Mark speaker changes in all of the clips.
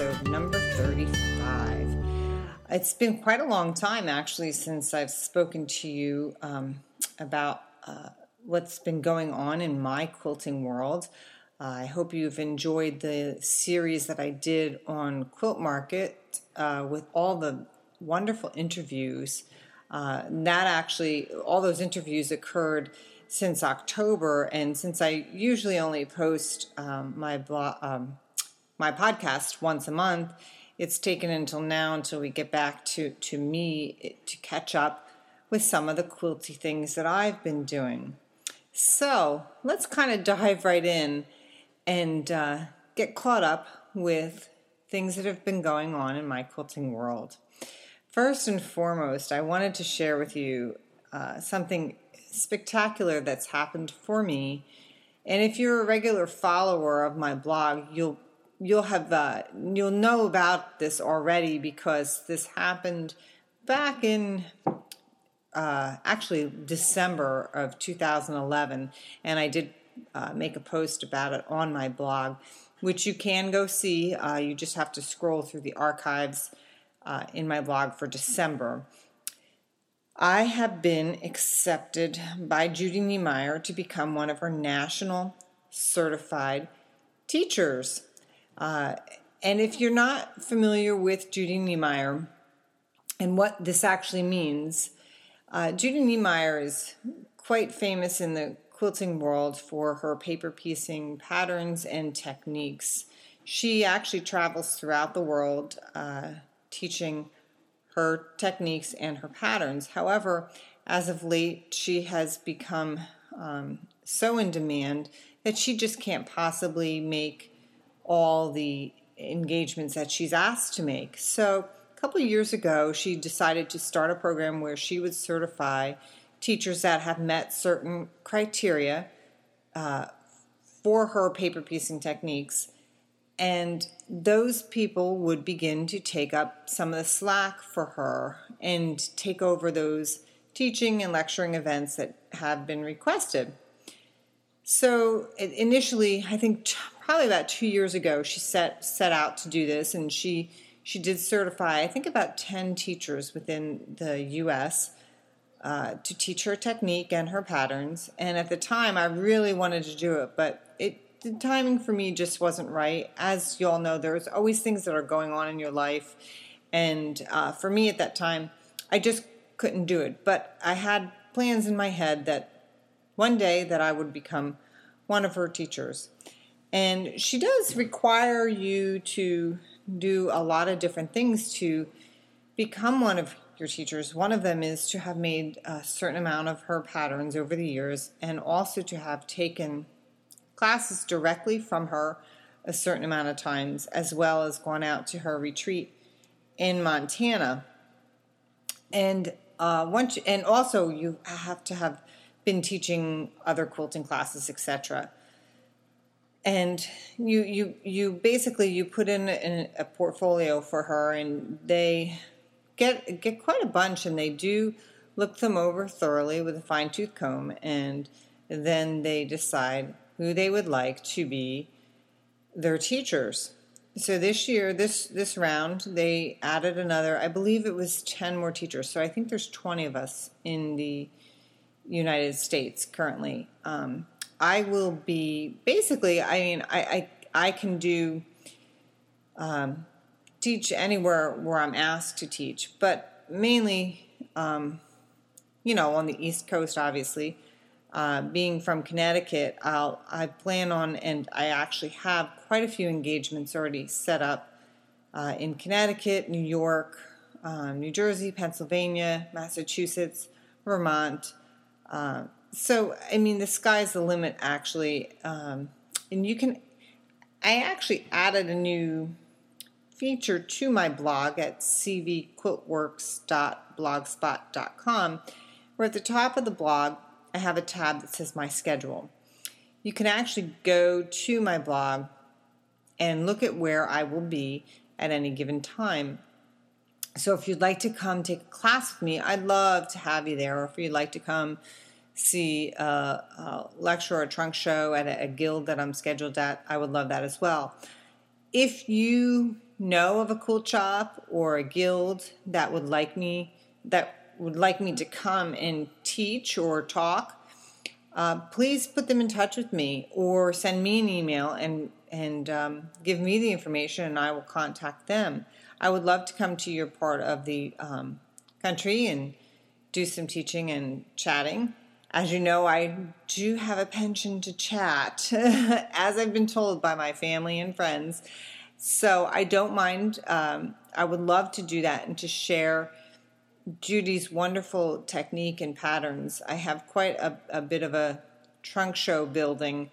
Speaker 1: episode number 35. It's been quite a long time, actually, since I've spoken to you um, about uh, what's been going on in my quilting world. Uh, I hope you've enjoyed the series that I did on Quilt Market uh, with all the wonderful interviews. Uh, that actually, all those interviews occurred since October, and since I usually only post um, my blog, um, my podcast once a month, it's taken until now until we get back to to me to catch up with some of the quilty things that I've been doing. So let's kind of dive right in and uh, get caught up with things that have been going on in my quilting world. First and foremost, I wanted to share with you uh, something spectacular that's happened for me. And if you're a regular follower of my blog, you'll you'll have uh, you'll know about this already because this happened back in uh, actually December of 2011, and I did uh, make a post about it on my blog, which you can go see. Uh, you just have to scroll through the archives uh, in my blog for December. I have been accepted by Judy Niemeyer to become one of her national certified teachers. Uh, and if you're not familiar with Judy Niemeyer and what this actually means, uh, Judy Niemeyer is quite famous in the quilting world for her paper piecing patterns and techniques. She actually travels throughout the world uh, teaching her techniques and her patterns. However, as of late, she has become um, so in demand that she just can't possibly make all the engagements that she's asked to make. So, a couple of years ago, she decided to start a program where she would certify teachers that have met certain criteria uh, for her paper piecing techniques and those people would begin to take up some of the slack for her and take over those teaching and lecturing events that have been requested. So initially, I think probably about two years ago, she set set out to do this, and she she did certify I think about ten teachers within the U.S. Uh, to teach her technique and her patterns. And at the time, I really wanted to do it, but it the timing for me just wasn't right. As you all know, there's always things that are going on in your life. And uh, for me at that time, I just couldn't do it. But I had plans in my head that one day that I would become one of her teachers. And she does require you to do a lot of different things to become one of your teachers. One of them is to have made a certain amount of her patterns over the years and also to have taken classes directly from her a certain amount of times, as well as gone out to her retreat in Montana. And uh, once, and also you have to have been teaching other quilting classes, etc. And you you you basically you put in a, a portfolio for her, and they get get quite a bunch, and they do look them over thoroughly with a fine tooth comb, and then they decide who they would like to be their teachers. So this year, this this round, they added another. I believe it was ten more teachers. So I think there's twenty of us in the United States currently. Um, I will be basically. I mean, I I, I can do um, teach anywhere where I'm asked to teach, but mainly, um, you know, on the East Coast, obviously. Uh, being from Connecticut, I'll, I plan on, and I actually have quite a few engagements already set up uh, in Connecticut, New York, um, New Jersey, Pennsylvania, Massachusetts, Vermont. Uh, so, I mean, the sky's the limit, actually. Um, and you can, I actually added a new feature to my blog at cvquiltworks.blogspot.com, where at the top of the blog, I have a tab that says My Schedule. You can actually go to my blog and look at where I will be at any given time. So if you'd like to come take a class with me, I'd love to have you there. Or if you'd like to come see a, a lecture or a trunk show at a, a guild that I'm scheduled at, I would love that as well. If you know of a cool shop or a guild that would like me that would like me to come and teach or talk, uh, please put them in touch with me or send me an email and and um, give me the information, and I will contact them. I would love to come to your part of the um, country and do some teaching and chatting. As you know, I do have a penchant to chat, as I've been told by my family and friends. So I don't mind. Um, I would love to do that and to share Judy's wonderful technique and patterns. I have quite a, a bit of a trunk show building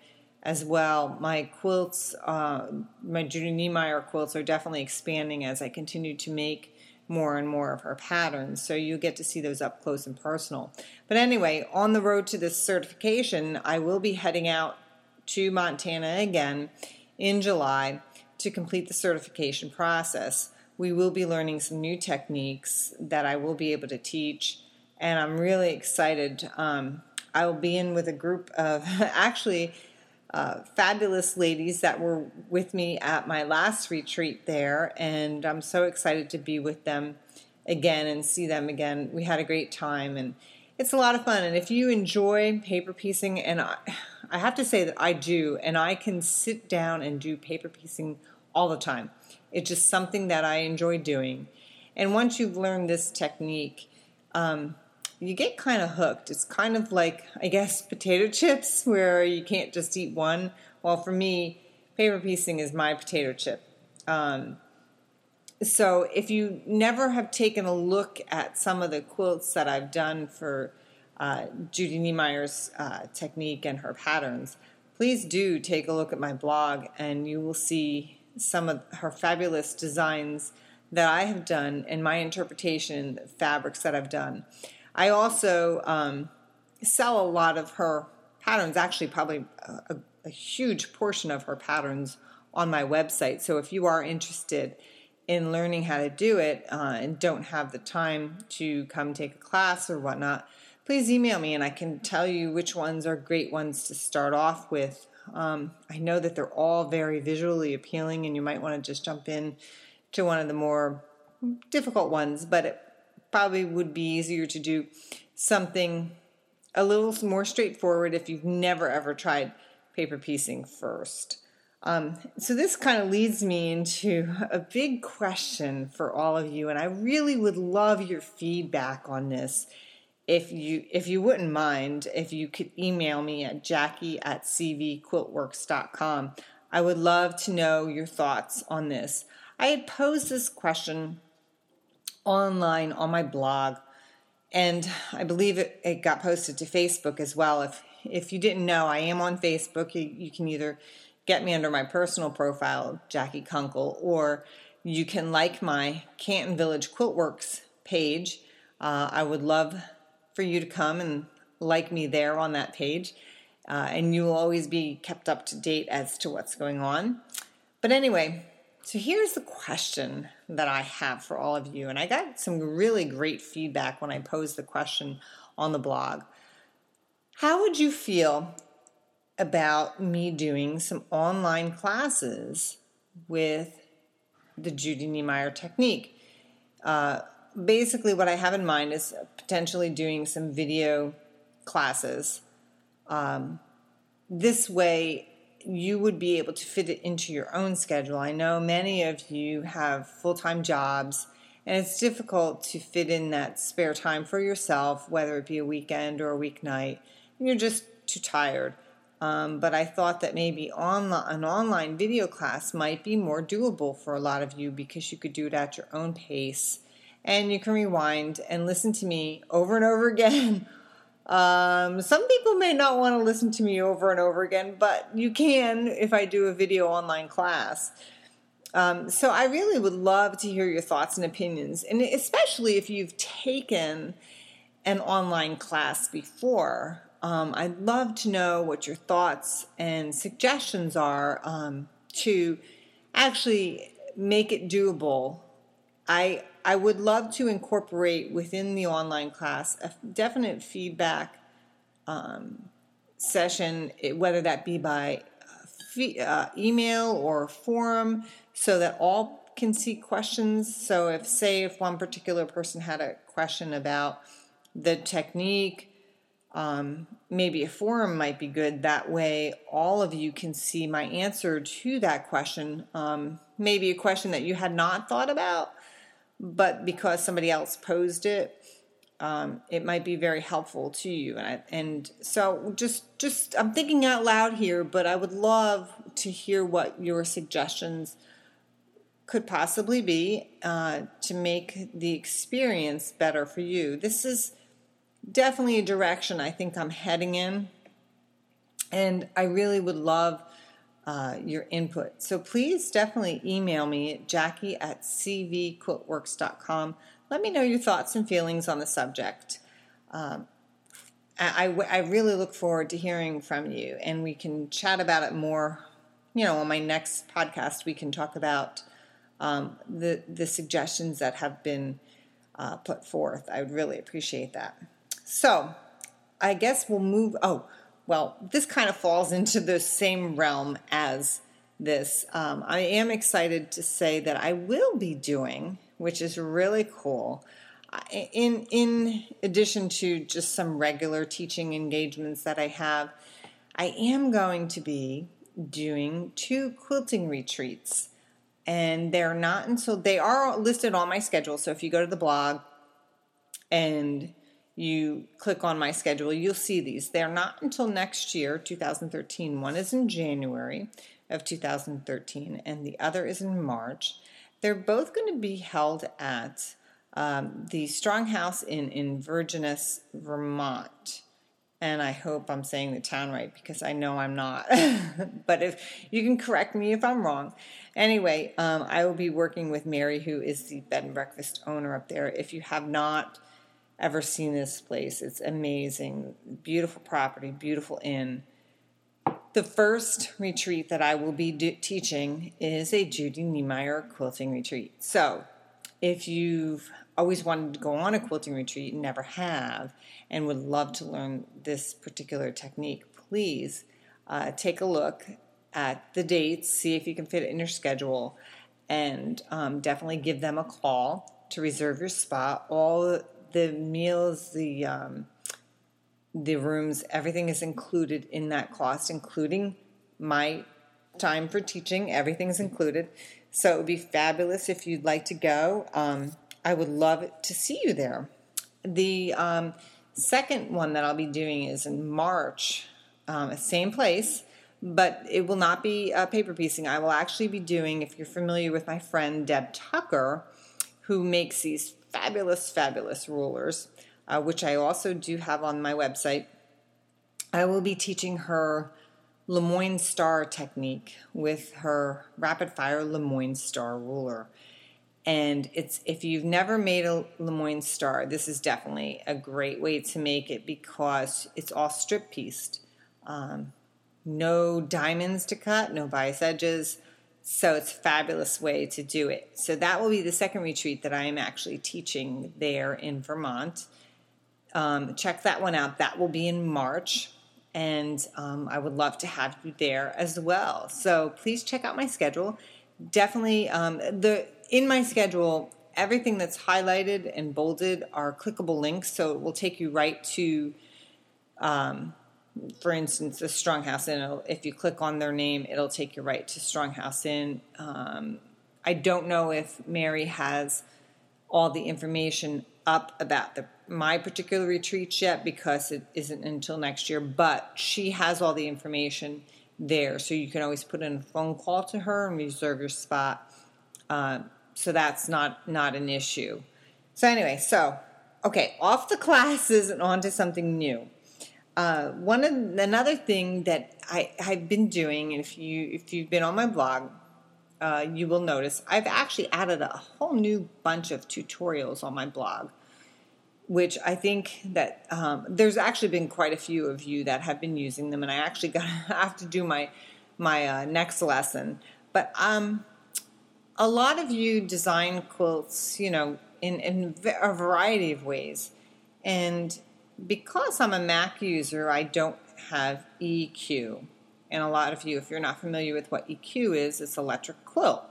Speaker 1: as well. My quilts, uh, my Judy Niemeyer quilts, are definitely expanding as I continue to make more and more of her patterns. So you get to see those up close and personal. But anyway, on the road to this certification, I will be heading out to Montana again in July to complete the certification process. We will be learning some new techniques that I will be able to teach, and I'm really excited. Um, I will be in with a group of actually uh, fabulous ladies that were with me at my last retreat there, and I'm so excited to be with them again and see them again. We had a great time, and it's a lot of fun. And if you enjoy paper piecing, and I, I have to say that I do, and I can sit down and do paper piecing all the time. It's just something that I enjoy doing. And once you've learned this technique, um, you get kind of hooked. It's kind of like, I guess, potato chips, where you can't just eat one. Well, for me, paper piecing is my potato chip. Um, so if you never have taken a look at some of the quilts that I've done for uh, Judy Niemeyer's uh, technique and her patterns, please do take a look at my blog and you will see some of her fabulous designs that I have done and my interpretation fabrics that I've done. I also um, sell a lot of her patterns, actually, probably a, a, huge portion of her patterns on my website. So if you are interested in learning how to do it uh, and don't have the time to come take a class or whatnot, please email me and I can tell you which ones are great ones to start off with. Um, I know that they're all very visually appealing, and you might want to just jump in to one of the more difficult ones, but it, probably would be easier to do something a little more straightforward if you've never ever tried paper piecing first. Um, so this kind of leads me into a big question for all of you, and I really would love your feedback on this. If you if you wouldn't mind, if you could email me at jackie at cvquiltworks.com. I would love to know your thoughts on this. I had posed this question online on my blog, and I believe it, it got posted to Facebook as well. If if you didn't know, I am on Facebook. You, you can either get me under my personal profile, Jackie Kunkel, or you can like my Canton Village Quiltworks page. Uh, I would love for you to come and like me there on that page, uh, and you will always be kept up to date as to what's going on. But anyway, so here's the question that I have for all of you. And I got some really great feedback when I posed the question on the blog. How would you feel about me doing some online classes with the Judy Niemeyer technique? Uh, basically, what I have in mind is potentially doing some video classes. Um, this way, you would be able to fit it into your own schedule. I know many of you have full time jobs, and it's difficult to fit in that spare time for yourself, whether it be a weekend or a weeknight. You're just too tired. Um, but I thought that maybe online, an online video class might be more doable for a lot of you because you could do it at your own pace and you can rewind and listen to me over and over again um, some people may not want to listen to me over and over again, but you can if I do a video online class. Um, so I really would love to hear your thoughts and opinions, and especially if you've taken an online class before. Um, I'd love to know what your thoughts and suggestions are um, to actually make it doable. I I would love to incorporate within the online class a definite feedback um, session, whether that be by uh, email or forum, so that all can see questions. So if say if one particular person had a question about the technique, um, maybe a forum might be good. That way, all of you can see my answer to that question. Um, maybe a question that you had not thought about, but because somebody else posed it, um, it might be very helpful to you. And, I, and so, just just I'm thinking out loud here, but I would love to hear what your suggestions could possibly be uh, to make the experience better for you. This is definitely a direction I think I'm heading in. And I really would love uh, your input. So please definitely email me jackie at cvquiltworks.com. Let me know your thoughts and feelings on the subject. Um, I, I, really look forward to hearing from you, and we can chat about it more. You know, on my next podcast, we can talk about um, the the suggestions that have been uh, put forth. I would really appreciate that. So, I guess we'll move. Oh, well, this kind of falls into the same realm as this. Um, I am excited to say that I will be doing, which is really cool. In in addition to just some regular teaching engagements that I have, I am going to be doing two quilting retreats, and they're not until they are listed on my schedule. So if you go to the blog and you click on my schedule, you'll see these. They're not until next year, 2013. One is in January of 2013, and the other is in March. They're both going to be held at um, the Strong House in Virginus, Vermont. And I hope I'm saying the town right because I know I'm not. but if you can correct me if I'm wrong. Anyway, um, I will be working with Mary, who is the bed and breakfast owner up there. If you have not ever seen this place. It's amazing. Beautiful property, beautiful inn. The first retreat that I will be do- teaching is a Judy Niemeyer quilting retreat. So, if you've always wanted to go on a quilting retreat and never have, and would love to learn this particular technique, please uh, take a look at the dates, see if you can fit it in your schedule, and um, definitely give them a call to reserve your spot. All the meals, the um, the rooms, everything is included in that cost, including my time for teaching. Everything's included. So it would be fabulous if you'd like to go. Um, I would love to see you there. The um, second one that I'll be doing is in March, um, same place, but it will not be uh, paper piecing. I will actually be doing, if you're familiar with my friend Deb Tucker, who makes these fabulous, fabulous rulers, uh, which I also do have on my website. I will be teaching her Lemoyne Star technique with her rapid fire Lemoyne Star ruler. And it's if you've never made a Lemoyne Star, this is definitely a great way to make it because it's all strip pieced. Um, no diamonds to cut, no bias edges. So it's a fabulous way to do it. So that will be the second retreat that I am actually teaching there in Vermont. Um, check that one out. That will be in March. And um, I would love to have you there as well. So please check out my schedule. Definitely, um, the in my schedule, everything that's highlighted and bolded are clickable links, so it will take you right to um, for instance, the Stronghouse Inn, if you click on their name, it'll take you right to Stronghouse Inn. Um, I don't know if Mary has all the information up about the my particular retreats yet because it isn't until next year, but she has all the information there. So you can always put in a phone call to her and reserve your spot. Uh, so that's not not an issue. So anyway, so okay, off the classes and on to something new. Uh, one of, another thing that I, have been doing, and if you if you've been on my blog, uh, you will notice I've actually added a whole new bunch of tutorials on my blog, which I think that um, there's actually been quite a few of you that have been using them, and I actually got have to do my my uh, next lesson. But um, a lot of you design quilts, you know, in in a variety of ways, and because I'm a Mac user, I don't have EQ. And a lot of you, if you're not familiar with what EQ is, it's electric quilt.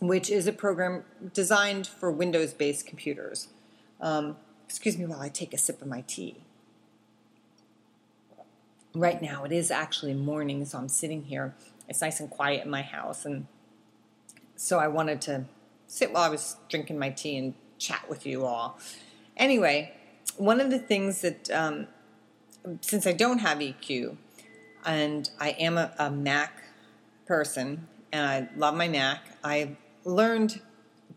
Speaker 1: which is a program designed for Windows based computers. Um, excuse me while I take a sip of my tea. Right now, it is actually morning, so I'm sitting here. It's nice and quiet in my house, and so I wanted to sit while I was drinking my tea and chat with you all. Anyway, one of the things that, um, since I don't have EQ, and I am a, a Mac person, and I love my Mac, I've learned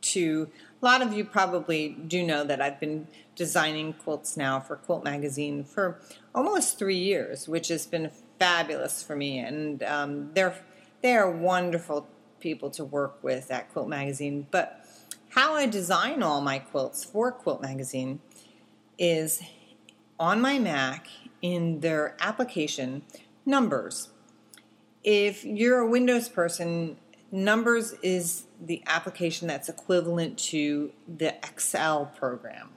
Speaker 1: to, a lot of you probably do know that I've been designing quilts now for Quilt Magazine for almost three years, which has been fabulous for me. And um, they're, they are wonderful people to work with at Quilt Magazine. But how I design all my quilts for Quilt Magazine is on my Mac in their application, Numbers. If you're a Windows person, Numbers is the application that's equivalent to the Excel program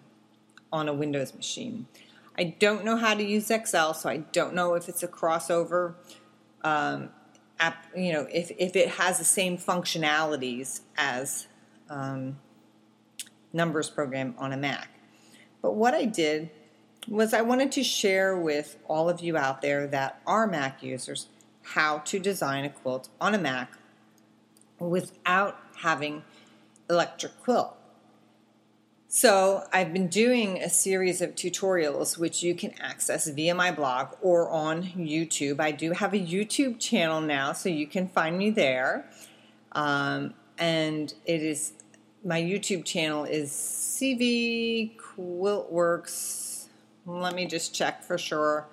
Speaker 1: on a Windows machine. I don't know how to use Excel, so I don't know if it's a crossover um, app. You know, if if it has the same functionalities as um, Numbers program on a Mac. But what I did was I wanted to share with all of you out there that are Mac users how to design a quilt on a Mac without having electric quilt. So I've been doing a series of tutorials which you can access via my blog or on YouTube. I do have a YouTube channel now, so you can find me there. Um, and it is my YouTube channel is CV Quiltworks. Let me just check for sure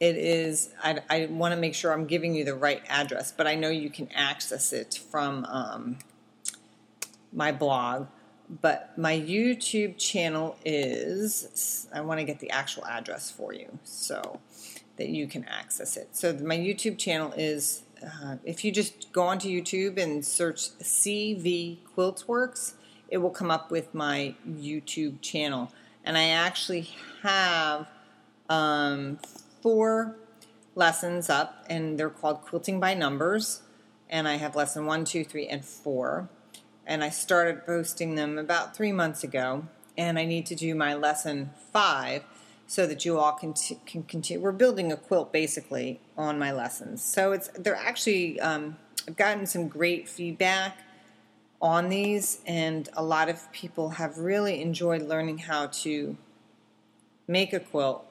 Speaker 1: it is i, I want to make sure i'm giving you the right address but i know you can access it from um, my blog but my youtube channel is i want to get the actual address for you so that you can access it so my youtube channel is uh, if you just go onto youtube and search cv quiltworks it will come up with my youtube channel and i actually have um, four lessons up, and they're called Quilting by Numbers. And I have lesson one, two, three, and four. And I started posting them about three months ago. And I need to do my lesson five so that you all can, t- can continue. We're building a quilt basically on my lessons. So it's they're actually um, I've gotten some great feedback on these, and a lot of people have really enjoyed learning how to make a quilt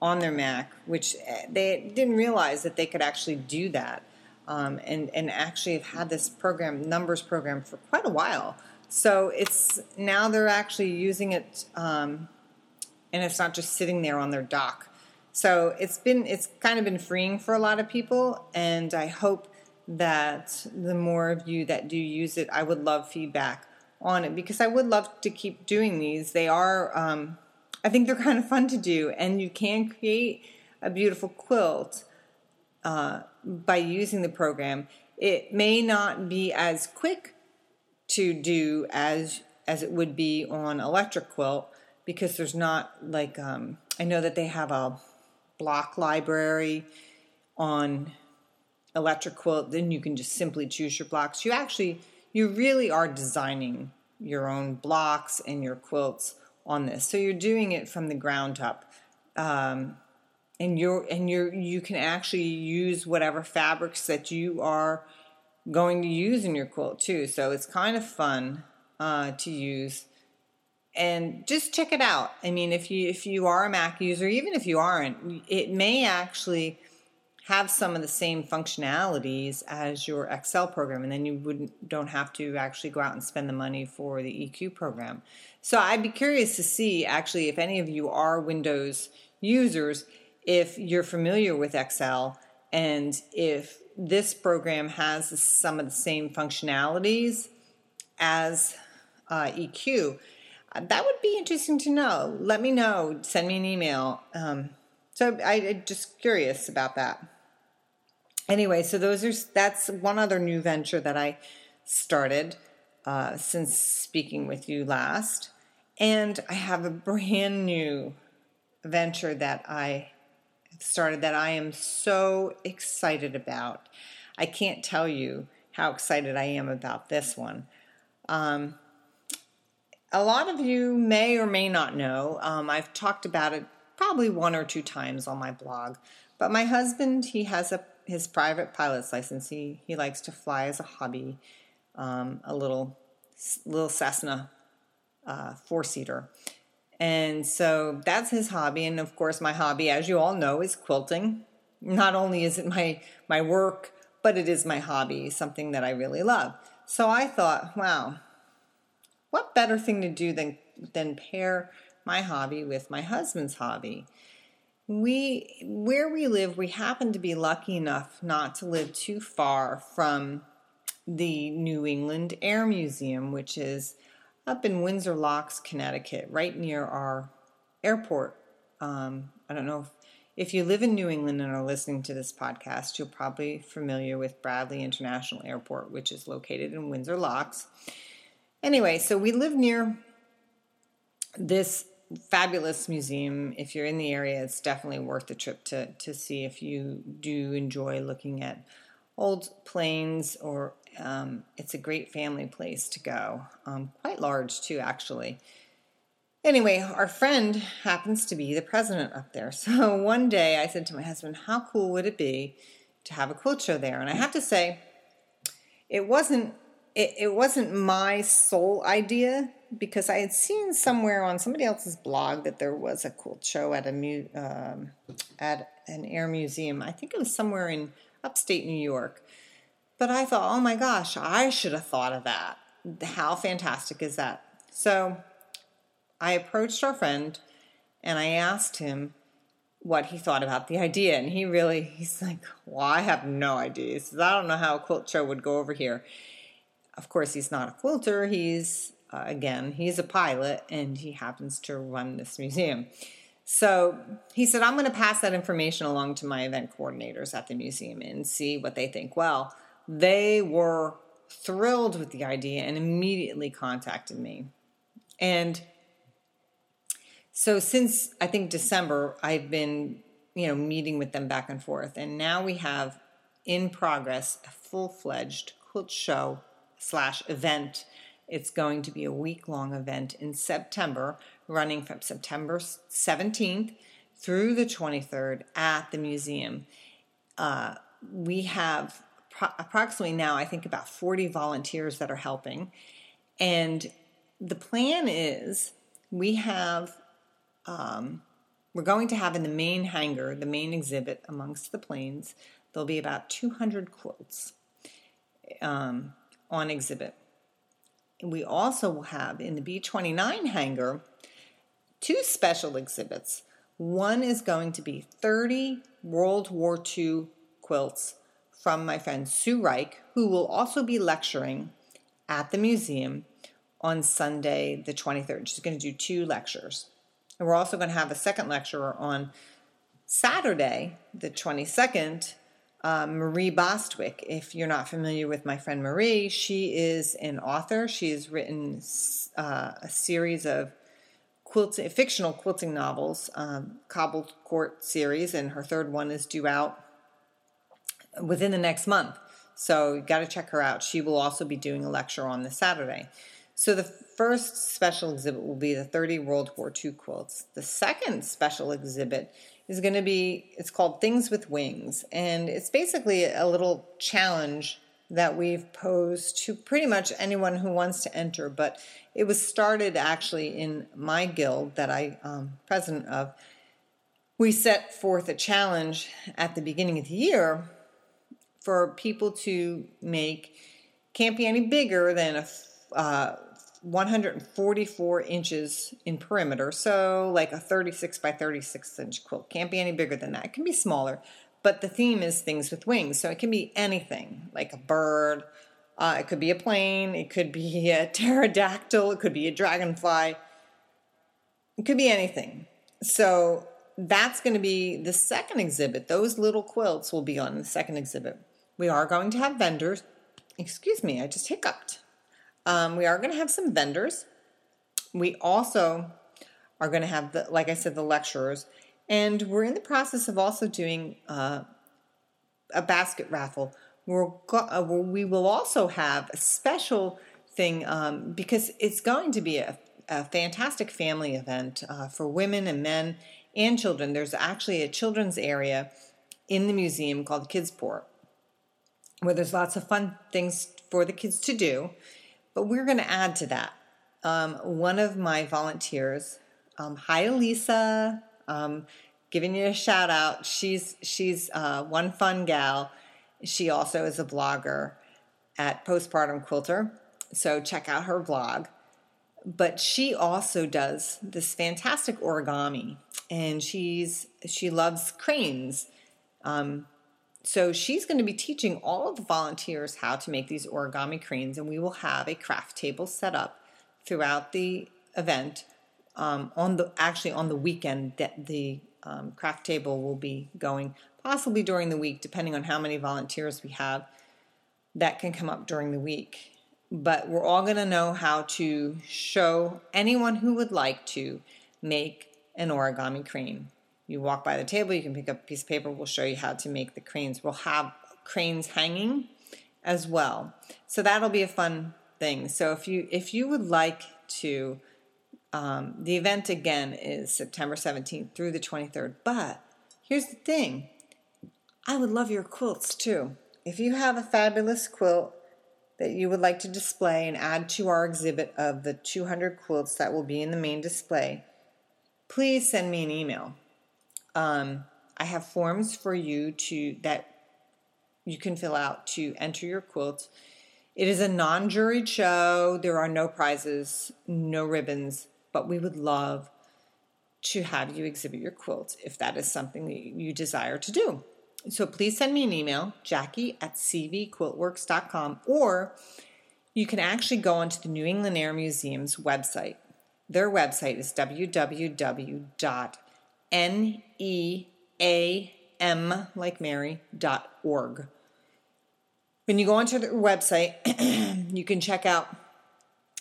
Speaker 1: on their Mac, which eh, they didn't realize that they could actually do that. Um, and, and actually have had this program, numbers program, for quite a while. So it's now they're actually using it, um, and it's not just sitting there on their dock. So it's been it's kind of been freeing for a lot of people, and I hope that the more of you that do use it, I would love feedback on it because I would love to keep doing these. They are um, I think they're kind of fun to do, and you can create a beautiful quilt uh, by using the program. It may not be as quick to do as as it would be on electric quilt because there's not like um, I know that they have a block library on electric quilt. Then you can just simply choose your blocks. You actually you really are designing your own blocks and your quilts on this. So you're doing it from the ground up. Um, and you're and you're you can actually use whatever fabrics that you are going to use in your quilt too. So it's kind of fun uh, to use. And just check it out. I mean, if you if you are a Mac user, even if you aren't, it may actually have some of the same functionalities as your Excel program, and then you wouldn't don't have to actually go out and spend the money for the EQ program. So I'd be curious to see actually if any of you are Windows users, if you're familiar with Excel and if this program has some of the same functionalities as uh, EQ. That would be interesting to know. Let me know. Send me an email. Um, so I, am just curious about that. Anyway, so those are that's one other new venture that I started uh, since speaking with you last. And I have a brand new venture that I started that I am so excited about. I can't tell you how excited I am about this one. Um, a lot of you may or may not know. Um, I've talked about it probably one or two times on my blog. But my husband, he has a his private pilot's license. He he likes to fly as a hobby, um, a little little Cessna uh, four seater, and so that's his hobby. And of course, my hobby, as you all know, is quilting. Not only is it my my work, but it is my hobby, something that I really love. So I thought, wow, what better thing to do than than pair my hobby with my husband's hobby? We where we live, we happen to be lucky enough not to live too far from the New England Air Museum, which is up in Windsor Locks, Connecticut, right near our airport. Um, I don't know if, if you live in New England and are listening to this podcast, you're probably familiar with Bradley International Airport, which is located in Windsor Locks. Anyway, so we live near this fabulous museum. If you're in the area, it's definitely worth the trip to, to see if you do enjoy looking at old planes or um, it's a great family place to go. Um, quite large, too, actually. Anyway, our friend happens to be the president up there. So one day I said to my husband, How cool would it be to have a quilt show there? And I have to say, it wasn't it, it wasn't my sole idea because I had seen somewhere on somebody else's blog that there was a quilt show at a mu- um, at an air museum. I think it was somewhere in upstate New York. But I thought, oh my gosh, I should have thought of that. How fantastic is that? So I approached our friend and I asked him what he thought about the idea. And he really, he's like, well, I have no idea. He says, I don't know how a quilt show would go over here. Of course, he's not a quilter. He's, uh, again, he's a pilot and he happens to run this museum. So he said, I'm going to pass that information along to my event coordinators at the museum and see what they think. Well, they were thrilled with the idea and immediately contacted me. And so since I think December, I've been, you know, meeting with them back and forth. And now we have in progress a full-fledged quilt show slash event. It's going to be a week long event in September, running from September 17th through the 23rd at the museum. Uh, we have pro- approximately now, I think, about 40 volunteers that are helping. And the plan is we have, um, we're going to have in the main hangar, the main exhibit amongst the planes, there'll be about 200 quilts. Um, on exhibit. We also have in the B29 hangar two special exhibits. One is going to be 30 World War II quilts from my friend Sue Reich, who will also be lecturing at the museum on Sunday, the 23rd. She's going to do two lectures. And we're also going to have a second lecturer on Saturday, the 22nd, uh, Marie Bostwick. If you're not familiar with my friend Marie, she is an author. She has written uh, a series of fictional quilting novels, um, Cobbled Court series, and her third one is due out within the next month. So you got to check her out. She will also be doing a lecture on this Saturday. So the first special exhibit will be the 30 World War II quilts. The second special exhibit is going to be, it's called Things with Wings. And it's basically a little challenge that we've posed to pretty much anyone who wants to enter. But it was started actually in my guild that I am um, president of. We set forth a challenge at the beginning of the year for people to make, can't be any bigger than a uh, 144 inches in perimeter, so like a 36 by 36 inch quilt. Can't be any bigger than that. It can be smaller, but the theme is things with wings, so it can be anything like a bird. Uh, it could be a plane. It could be a pterodactyl. It could be a dragonfly. It could be anything. So that's going to be the second exhibit. Those little quilts will be on the second exhibit. We are going to have vendors. Excuse me, I just hiccuped. Um, we are going to have some vendors. We also are going to have, the, like I said, the lecturers. And we're in the process of also doing uh, a basket raffle. We're go- uh, we will also have a special thing um, because it's going to be a, a fantastic family event uh, for women and men and children. There's actually a children's area in the museum called Kidsport where there's lots of fun things for the kids to do. But we're going to add to that. Um, one of my volunteers, um, hi Elisa, um, giving you a shout out. She's she's uh, one fun gal. She also is a blogger at Postpartum Quilter, so check out her blog. But she also does this fantastic origami, and she's she loves cranes. Um, so she's going to be teaching all of the volunteers how to make these origami cranes, and we will have a craft table set up throughout the event. Um, on the actually on the weekend that the um, craft table will be going, possibly during the week, depending on how many volunteers we have. That can come up during the week. But we're all going to know how to show anyone who would like to make an origami crane. You walk by the table, you can pick up a piece of paper, we'll show you how to make the cranes. We'll have cranes hanging as well. So that'll be a fun thing. So if you if you would like to um, the event again is September 17th through the 23rd. But here's the thing I would love your quilts too. If you have a fabulous quilt that you would like to display and add to our exhibit of the 200 quilts that will be in the main display, please send me an email. Um, I have forms for you to that you can fill out to enter your quilt. It is a non-juried show. There are no prizes, no ribbons, but we would love to have you exhibit your quilt if that is something that you desire to do. So please send me an email, jackie at cvquiltworks.com, or you can actually go onto the New England Air Museum's website. Their website is www N-E-A-M, like Mary, dot org. When you go onto their website, you can check out,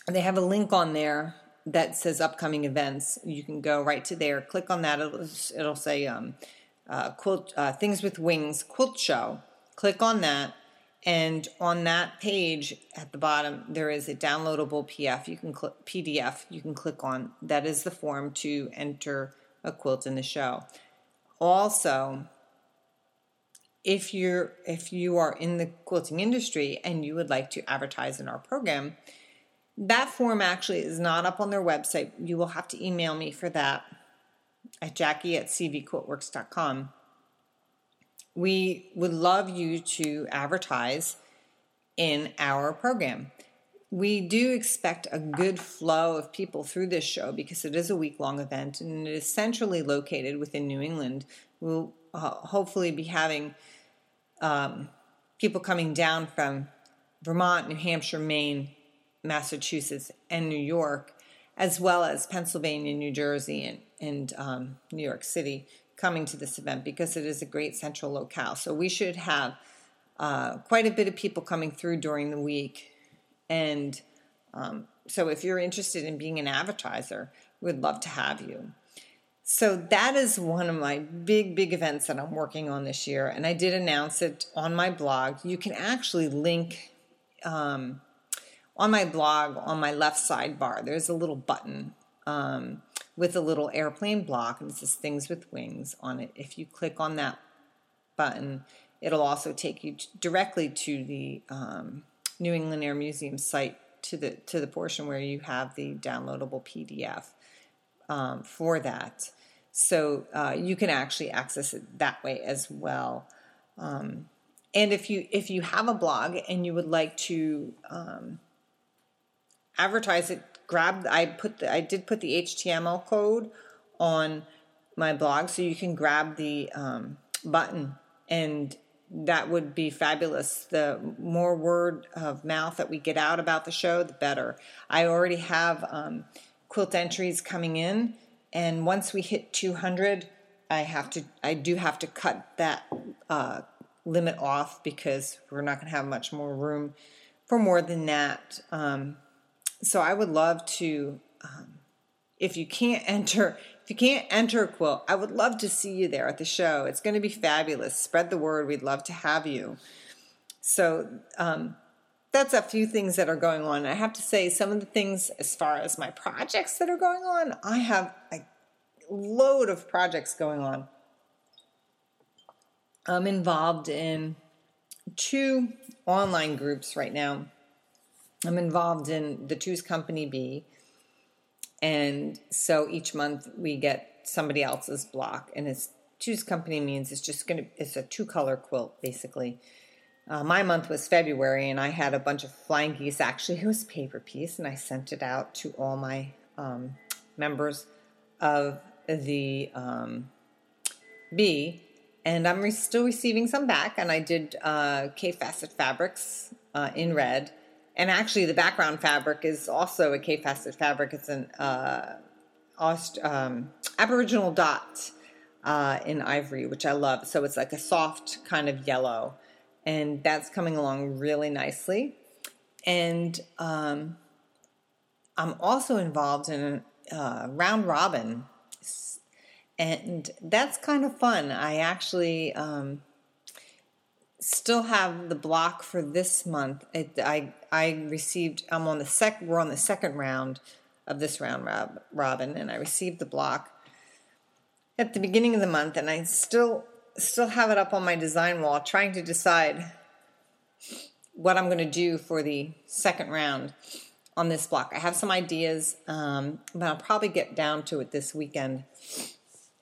Speaker 1: they have a link on there that says upcoming events. You can go right to there, click on that. It'll, it'll say um, uh, quilt, uh, Things with Wings Quilt Show. Click on that. And on that page at the bottom, there is a downloadable PDF. You can click PDF. You can click on. That is the form to enter a quilt in the show. Also, if you're if you are in the quilting industry and you would like to advertise in our program, that form actually is not up on their website. You will have to email me for that at jackie at cvquiltworks.com. We would love you to advertise in our program we do expect a good flow of people through this show because it is a week long event and it is centrally located within New England. We'll uh, hopefully be having um, people coming down from Vermont, New Hampshire, Maine, Massachusetts, and New York, as well as Pennsylvania, New Jersey, and, and um, New York City coming to this event because it is a great central locale. So we should have uh, quite a bit of people coming through during the week and um, so if you're interested in being an advertiser, we'd love to have you. So that is one of my big, big events that I'm working on this year. And I did announce it on my blog. You can actually link um, on my blog on my left sidebar. There's a little button um, with a little airplane block, and it says Things with Wings on it. If you click on that button, it'll also take you directly to the um, New England Air Museum site to the to the portion where you have the downloadable PDF um, for that. So uh, you can actually access it that way as well. Um, and if you if you have a blog and you would like to um, advertise it, grab I put the, I did put the HTML code on my blog, so you can grab the um, button and that would be fabulous. The more word of mouth that we get out about the show, the better. I already have um, quilt entries coming in, and once we hit 200, I have to, I do have to cut that uh, limit off because we're not going to have much more room for more than that. Um, so I would love to, um, if you can't enter, if you can't enter a quilt, I would love to see you there at the show. It's going to be fabulous. Spread the word. We'd love to have you. So, um, that's a few things that are going on. I have to say, some of the things as far as my projects that are going on, I have a load of projects going on. I'm involved in two online groups right now. I'm involved in the Two's Company Bee. And so each month we get somebody else's block. And it's Two's Company means it's just going to, it's a two color quilt basically. Uh, my month was February, and I had a bunch of flying geese. Actually, it was paper piece, and I sent it out to all my um, members of the um, bee, and I'm re- still receiving some back. And I did uh, Kaffe Fassett fabrics uh, in red, and actually the background fabric is also a Kaffe Fassett fabric. It's an uh, Aust- um, Aboriginal dot uh, in ivory, which I love. So it's like a soft kind of yellow and that's coming along really nicely. And um, I'm also involved in uh, round robin, and that's kind of fun. I actually um, still have the block for this month. It, I I received. I'm on the sec. We're on the second round of this round rob, robin, and I received the block at the beginning of the month, and I still still have it up on my design wall trying to decide what I'm going to do for the second round on this block. I have some ideas, um, but I'll probably get down to it this weekend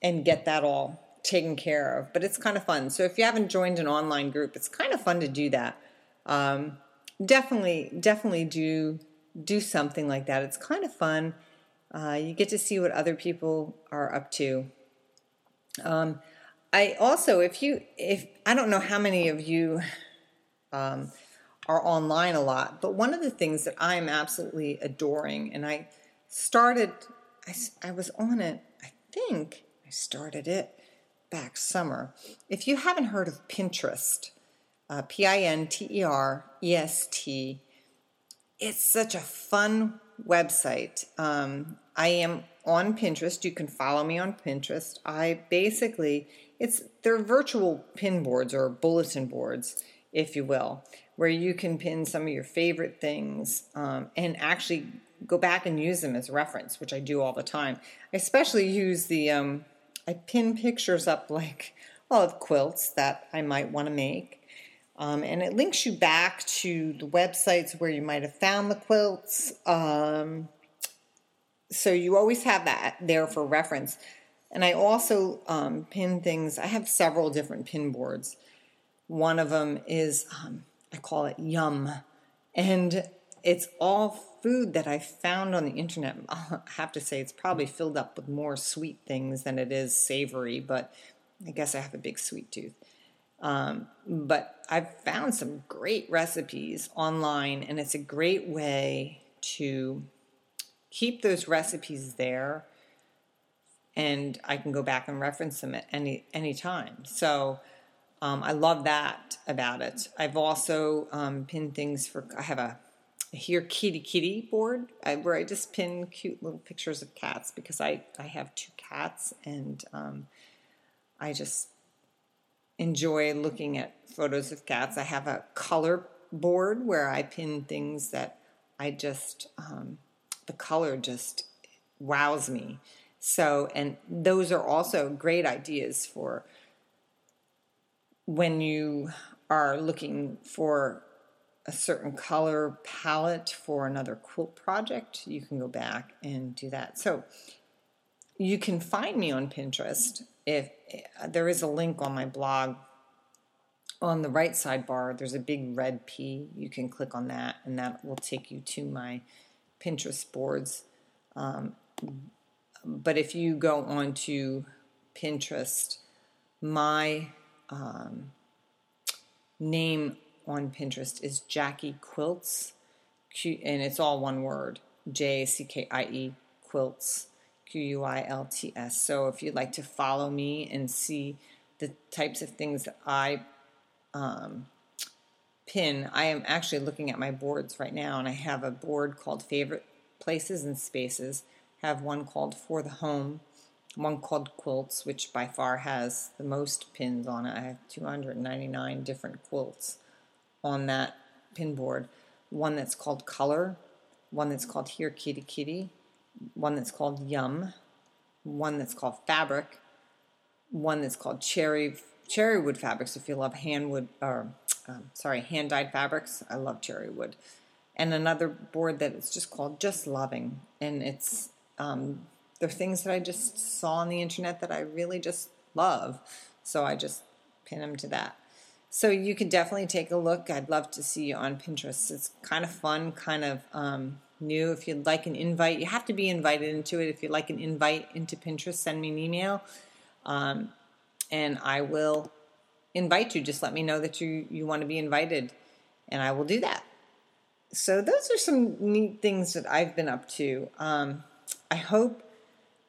Speaker 1: and get that all taken care of. But it's kind of fun. So if you haven't joined an online group, it's kind of fun to do that. Um, definitely, definitely do do something like that. It's kind of fun. Uh, you get to see what other people are up to. Um, I also, if you, if I don't know how many of you um, are online a lot, but one of the things that I'm absolutely adoring, and I started, I, I was on it, I think I started it back summer. If you haven't heard of Pinterest, uh, P I N T E R E S T, it's such a fun website. Um, I am on Pinterest. You can follow me on Pinterest. I basically it's they're virtual pin boards or bulletin boards, if you will, where you can pin some of your favorite things um, and actually go back and use them as reference, which I do all the time. I especially use the um, I pin pictures up like well of quilts that I might want to make. Um, and it links you back to the websites where you might have found the quilts. Um, so you always have that there for reference. And I also um, pin things. I have several different pin boards. One of them is, um, I call it Yum. And it's all food that I found on the internet. I have to say, it's probably filled up with more sweet things than it is savory, but I guess I have a big sweet tooth. Um, but I've found some great recipes online, and it's a great way to keep those recipes there and I can go back and reference them at any any time. So um, I love that about it. I've also um, pinned things for. I have a here kitty kitty board uh, where I just pin cute little pictures of cats because I I have two cats and um, I just enjoy looking at photos of cats. I have a color board where I pin things that I just um, the color just wows me. So, and those are also great ideas for when you are looking for a certain color palette for another quilt project, you can go back and do that. So, you can find me on Pinterest. If there is a link on my blog on the right sidebar, there's a big red P. You can click on that, and that will take you to my Pinterest boards. Um, but if you go on to Pinterest, my um, name on Pinterest is Jackie Quilts, and it's all one word J A C K I E Quilts, Q U I L T S. So if you'd like to follow me and see the types of things that I um, pin, I am actually looking at my boards right now, and I have a board called Favorite Places and Spaces have one called For the Home, one called Quilts, which by far has the most pins on it. I have 299 different quilts on that pin board. one that's called Color, one that's called Here Kitty Kitty, one that's called Yum, one that's called Fabric, one that's called Cherry Cherry Wood Fabrics. If you love hand wood or um, sorry hand dyed fabrics, I love cherry wood, and another board that is just called Just Loving, and it's um, they're things that I just saw on the internet that I really just love, so I just pin them to that. So you could definitely take a look. I'd love to see you on Pinterest. It's kind of fun, kind of um, new. If you'd like an invite, you have to be invited into it. If you'd like an invite into Pinterest, send me an email, um, and I will invite you. Just let me know that you you want to be invited, and I will do that. So those are some neat things that I've been up to. Um, I hope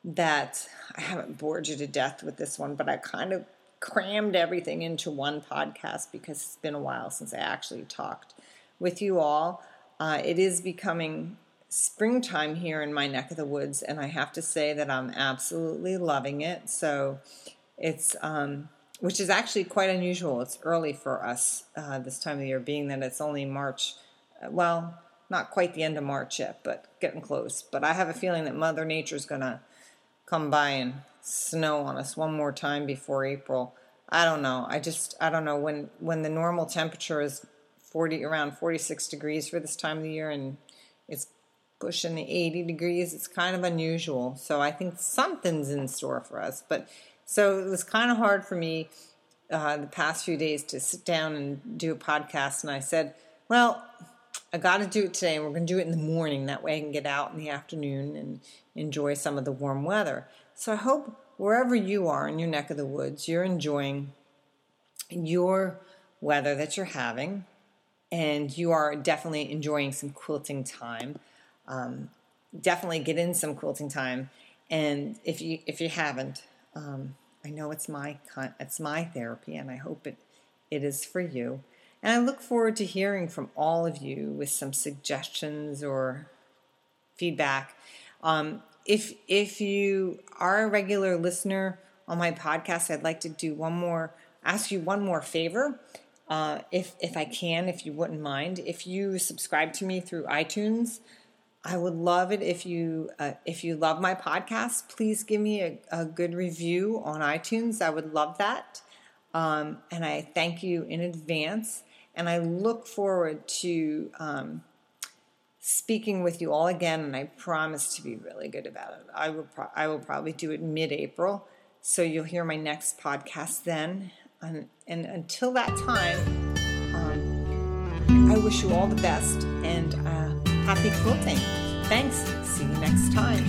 Speaker 1: that I haven't bored you to death with this one, but I kind of crammed everything into one podcast because it's been a while since I actually talked with you all. Uh, it is becoming springtime here in my neck of the woods, and I have to say that I'm absolutely loving it. So it's, um, which is actually quite unusual. It's early for us uh, this time of year, being that it's only March. Uh, well, not quite the end of March yet, but getting close. But I have a feeling that Mother Nature's going to come by and snow on us one more time before April. I don't know. I just I don't know when when the normal temperature is 40 around 46 degrees for this time of the year and it's pushing the 80 degrees. It's kind of unusual. So I think something's in store for us. But so it was kind of hard for me uh, the past few days to sit down and do a podcast. And I said, well, I got to do it today, and we're going to do it in the morning. That way I can get out in the afternoon and enjoy some of the warm weather. So I hope wherever you are in your neck of the woods, you're enjoying your weather that you're having, and you are definitely enjoying some quilting time. Um, definitely get in some quilting time, and if you if you haven't, um, I know it's my it's my therapy, and I hope it it is for you. And I look forward to hearing from all of you with some suggestions or feedback. Um, if if you are a regular listener on my podcast, I'd like to do one more, ask you one more favor, uh, if if I can, if you wouldn't mind. If you subscribe to me through iTunes, I would love it if you uh, if you love my podcast. Please give me a, a good review on iTunes. I would love that, um, and I thank you in advance and I look forward to um, speaking with you all again. And I promise to be really good about it. I will pro- I will probably do it mid-April, so you'll hear my next podcast then. And, and until that time, um, I wish you all the best and uh, happy quilting. Thanks. See you next time.